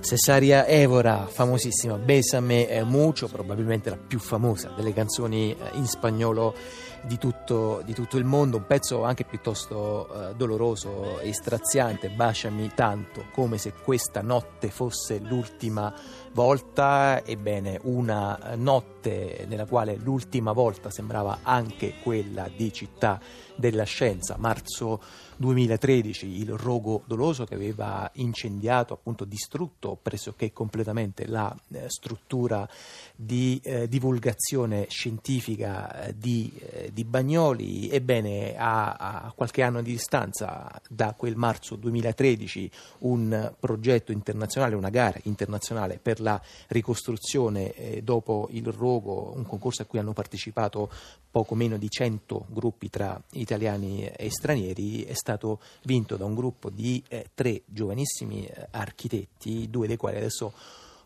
Cesaria Evora, famosissima, Besame eh, Mucho, probabilmente la più famosa delle canzoni eh, in spagnolo di tutto, di tutto il mondo, un pezzo anche piuttosto eh, doloroso e straziante, Baciami tanto, come se questa notte fosse l'ultima volta, ebbene una notte nella quale l'ultima volta sembrava anche quella di Città della Scienza, marzo 2013, il rogo doloso che aveva incendiato, appunto distrutto pressoché completamente la eh, struttura di eh, divulgazione scientifica eh, di, eh, Bagnoli, ebbene a, a, qualche anno di distanza da quel marzo 2013 un progetto internazionale, una gara internazionale per la ricostruzione eh, dopo il rogo, un concorso a cui hanno partecipato poco meno di 100 gruppi tra italiani e stranieri, è stato vinto da un gruppo di eh, tre giovanissimi eh, architetti, due dei quali adesso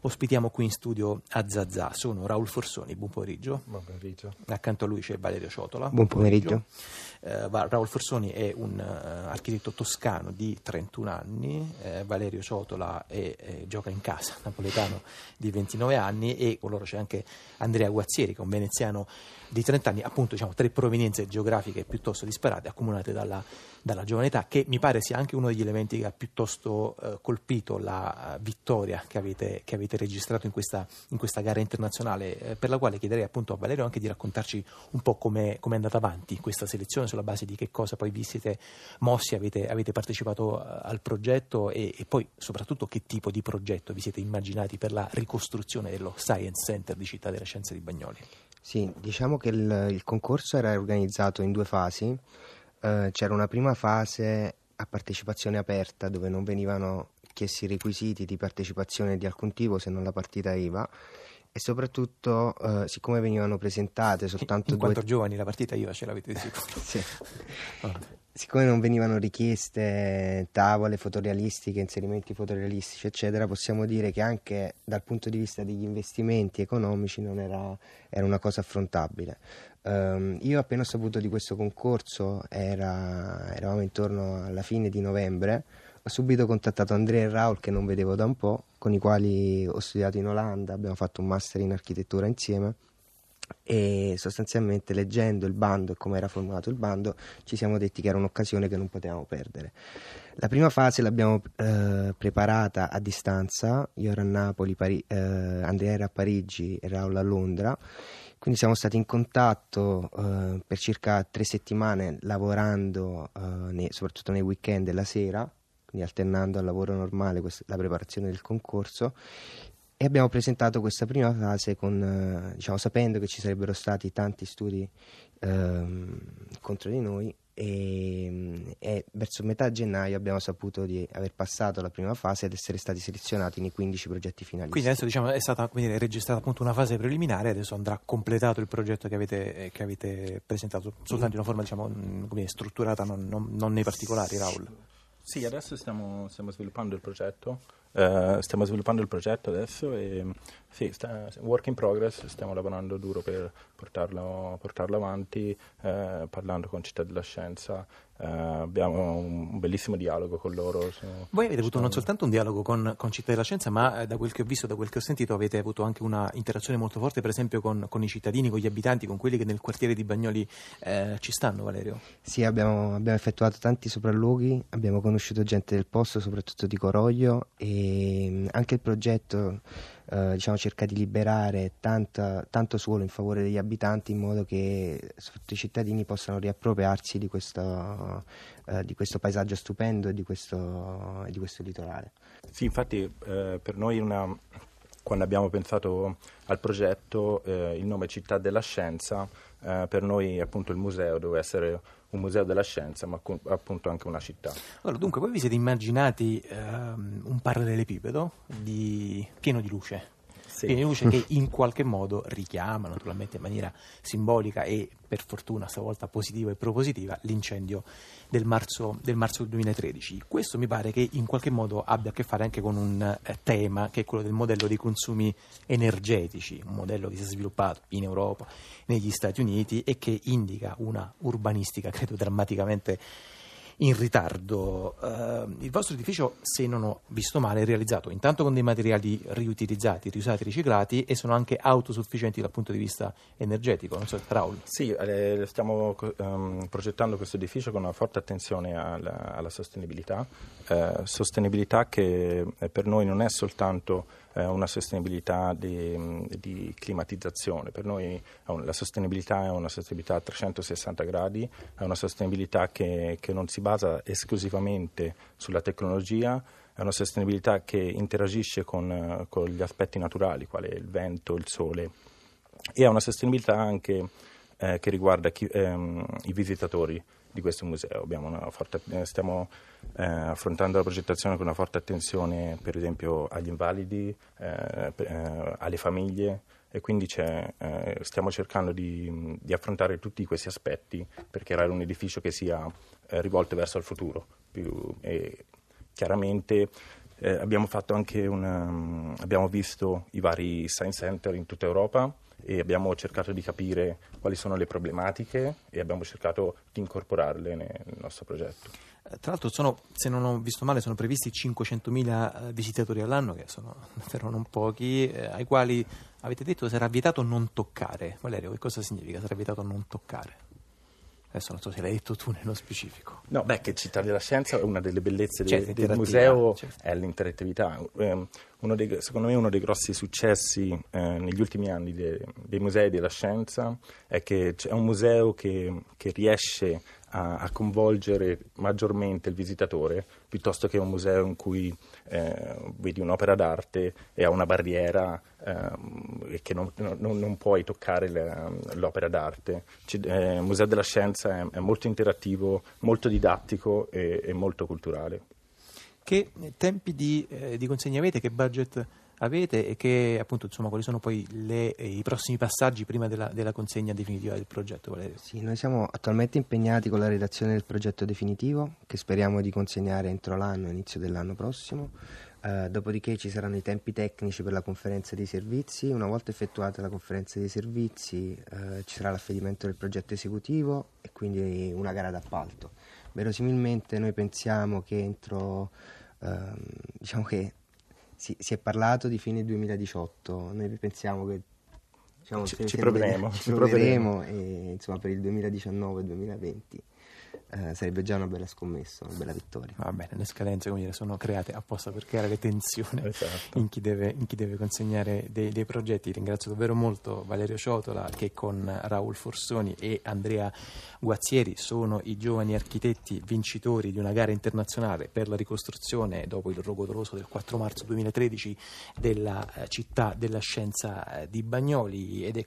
ospitiamo qui in studio a Zazà. Sono Raul Forsoni, buon pomeriggio. Buon pomeriggio. Accanto a lui c'è Valerio Ciotola. Buon pomeriggio. Eh, Raul Forsoni è un uh, architetto toscano di 31 anni, eh, Valerio Ciotola è, eh, gioca in casa, napoletano di 29 anni e con loro c'è anche Andrea Guazzieri che è un veneziano di 30 anni, appunto diciamo, tre provenienze geografiche piuttosto disparate, accomunate dalla, dalla giovane età, che mi pare sia anche uno degli elementi che ha piuttosto eh, colpito la vittoria che avete, che avete registrato in questa, in questa, gara internazionale, eh, per la quale chiederei appunto a Valerio anche di raccontarci un po' come è andata avanti questa selezione, sulla base di che cosa poi vi siete mossi, avete, avete partecipato eh, al progetto e, e poi soprattutto che tipo di progetto vi siete immaginati per la ricostruzione dello Science Center di Città della Scienza di Bagnoli. Sì, diciamo che il, il concorso era organizzato in due fasi. Eh, c'era una prima fase a partecipazione aperta dove non venivano chiesti requisiti di partecipazione di alcun tipo se non la partita IVA e soprattutto eh, siccome venivano presentate soltanto in due... quanto giovani la partita IVA ce l'avete di sicuro sì. siccome non venivano richieste tavole fotorealistiche, inserimenti fotorealistici, eccetera, possiamo dire che anche dal punto di vista degli investimenti economici non era, era una cosa affrontabile. Um, io appena ho saputo di questo concorso, era, eravamo intorno alla fine di novembre, ho subito contattato Andrea e Raul che non vedevo da un po', con i quali ho studiato in Olanda, abbiamo fatto un master in architettura insieme e sostanzialmente leggendo il bando e come era formulato il bando ci siamo detti che era un'occasione che non potevamo perdere. La prima fase l'abbiamo eh, preparata a distanza, io ero a Napoli, Pari- eh, Andrea era a Parigi e Raul a Londra, quindi siamo stati in contatto eh, per circa tre settimane lavorando eh, nei, soprattutto nei weekend e la sera, quindi alternando al lavoro normale questa, la preparazione del concorso e abbiamo presentato questa prima fase con, eh, diciamo, sapendo che ci sarebbero stati tanti studi ehm, contro di noi e, e, verso metà gennaio abbiamo saputo di aver passato la prima fase ed essere stati selezionati nei 15 progetti finali. Quindi adesso diciamo, è stata dire, registrata appunto una fase preliminare, adesso andrà completato il progetto che avete, che avete presentato, soltanto in una forma diciamo, dire, strutturata, non, non, non, nei particolari, Raul. Sì, adesso stiamo, stiamo sviluppando il progetto. Uh, stiamo sviluppando il progetto adesso e sì, sta, work in progress, stiamo lavorando duro per portarlo, portarlo avanti, uh, parlando con Città della Scienza, uh, abbiamo un, bellissimo dialogo con loro. Su, Voi avete avuto non soltanto un dialogo con, con, Città della Scienza, ma da quel che ho visto, da quel che ho sentito, avete avuto anche una interazione molto forte, per esempio con, con i cittadini, con gli abitanti, con quelli che nel quartiere di Bagnoli eh, ci stanno, Valerio? Sì, abbiamo, abbiamo effettuato tanti sopralluoghi, abbiamo conosciuto gente del posto, soprattutto di Coroglio e e anche il progetto eh, diciamo, cerca di liberare tanta, tanto suolo in favore degli abitanti in modo che i cittadini possano riappropriarsi di questo, eh, di questo paesaggio stupendo e di questo, di questo litorale. Sì, infatti eh, per noi una, quando abbiamo pensato al progetto eh, il nome Città della Scienza eh, per noi appunto il museo deve essere un museo della scienza, ma appunto anche una città. Allora, dunque, voi vi siete immaginati um, un parallelepipedo di... pieno di luce? Di luce che in qualche modo richiama, naturalmente in maniera simbolica e per fortuna stavolta positiva e propositiva, l'incendio del marzo, del marzo 2013. Questo mi pare che in qualche modo abbia a che fare anche con un eh, tema che è quello del modello dei consumi energetici, un modello che si è sviluppato in Europa, negli Stati Uniti e che indica una urbanistica, credo, drammaticamente in ritardo. Eh, il vostro edificio, se non ho visto male, è realizzato intanto con dei materiali riutilizzati, riusati, riciclati e sono anche autosufficienti dal punto di vista energetico. Non so, Raul. Sì, eh, stiamo um, progettando questo edificio con una forte attenzione alla, alla sostenibilità, eh, sostenibilità che eh, per noi non è soltanto eh, una sostenibilità di, di, climatizzazione, per noi la sostenibilità è una sostenibilità a 360 gradi, è una sostenibilità che, che non si basa esclusivamente sulla tecnologia, è una sostenibilità che interagisce con, con gli aspetti naturali, quali il vento, il sole, e è una sostenibilità anche eh, che riguarda chi, ehm, i visitatori di questo museo. Forte, eh, stiamo eh, affrontando la progettazione con una forte attenzione per esempio agli invalidi, eh, eh alle famiglie e quindi eh, stiamo cercando di, di, affrontare tutti questi aspetti per creare un edificio che sia eh, rivolto verso il futuro. Più, e chiaramente abbiamo, una, abbiamo visto i vari science center in tutta Europa e abbiamo cercato di capire quali sono le problematiche e abbiamo cercato di incorporarle nel nostro progetto. Eh, tra l'altro, sono, se non ho visto male, sono previsti 500.000 eh, visitatori all'anno, che sono davvero non pochi, eh, ai quali avete detto sarà vietato non toccare. Valerio, che cosa significa sarà vietato non toccare? Adesso non so se l'hai detto tu nello specifico. No, beh, che Città della Scienza è una delle bellezze certo, del museo, certo. è l'interattività. Eh, dei, secondo me uno dei grossi successi eh, negli ultimi anni de, dei musei della scienza è che è un museo che, che riesce a, a, coinvolgere maggiormente il visitatore piuttosto che un museo in cui eh, vedi un'opera d'arte e ha una barriera eh, che non, non, non, puoi toccare le, l'opera d'arte. C- eh, il Museo della Scienza è, è molto interattivo, molto didattico e, e molto culturale. Che tempi di, eh, di consegna avete? Che budget avete e che appunto insomma quali sono poi le, eh, i prossimi passaggi prima della, della, consegna definitiva del progetto Valerio? Sì, noi siamo attualmente impegnati con la redazione del progetto definitivo che speriamo di consegnare entro l'anno, inizio dell'anno prossimo. Uh, dopodiché ci saranno i tempi tecnici per la conferenza dei servizi. Una volta effettuata la conferenza dei servizi, uh, ci sarà l'affidamento del progetto esecutivo e quindi una gara d'appalto. Verosimilmente noi pensiamo che entro, uh, diciamo che si, si, è parlato di fine 2018, noi pensiamo che diciamo, ci, ci proveremo, ci proveremo. e insomma per il 2019-2020 eh, sarebbe già una bella scommessa, una bella vittoria. Va bene, le scadenze come dire, sono create apposta per creare le tensioni esatto. in, chi deve, in, chi deve, consegnare dei, dei, progetti. Ringrazio davvero molto Valerio Ciotola che con Raul Forsoni e Andrea Guazzieri sono i giovani architetti vincitori di una gara internazionale per la ricostruzione dopo il rogo doloroso del 4 marzo 2013 della eh, città della scienza eh, di Bagnoli ed è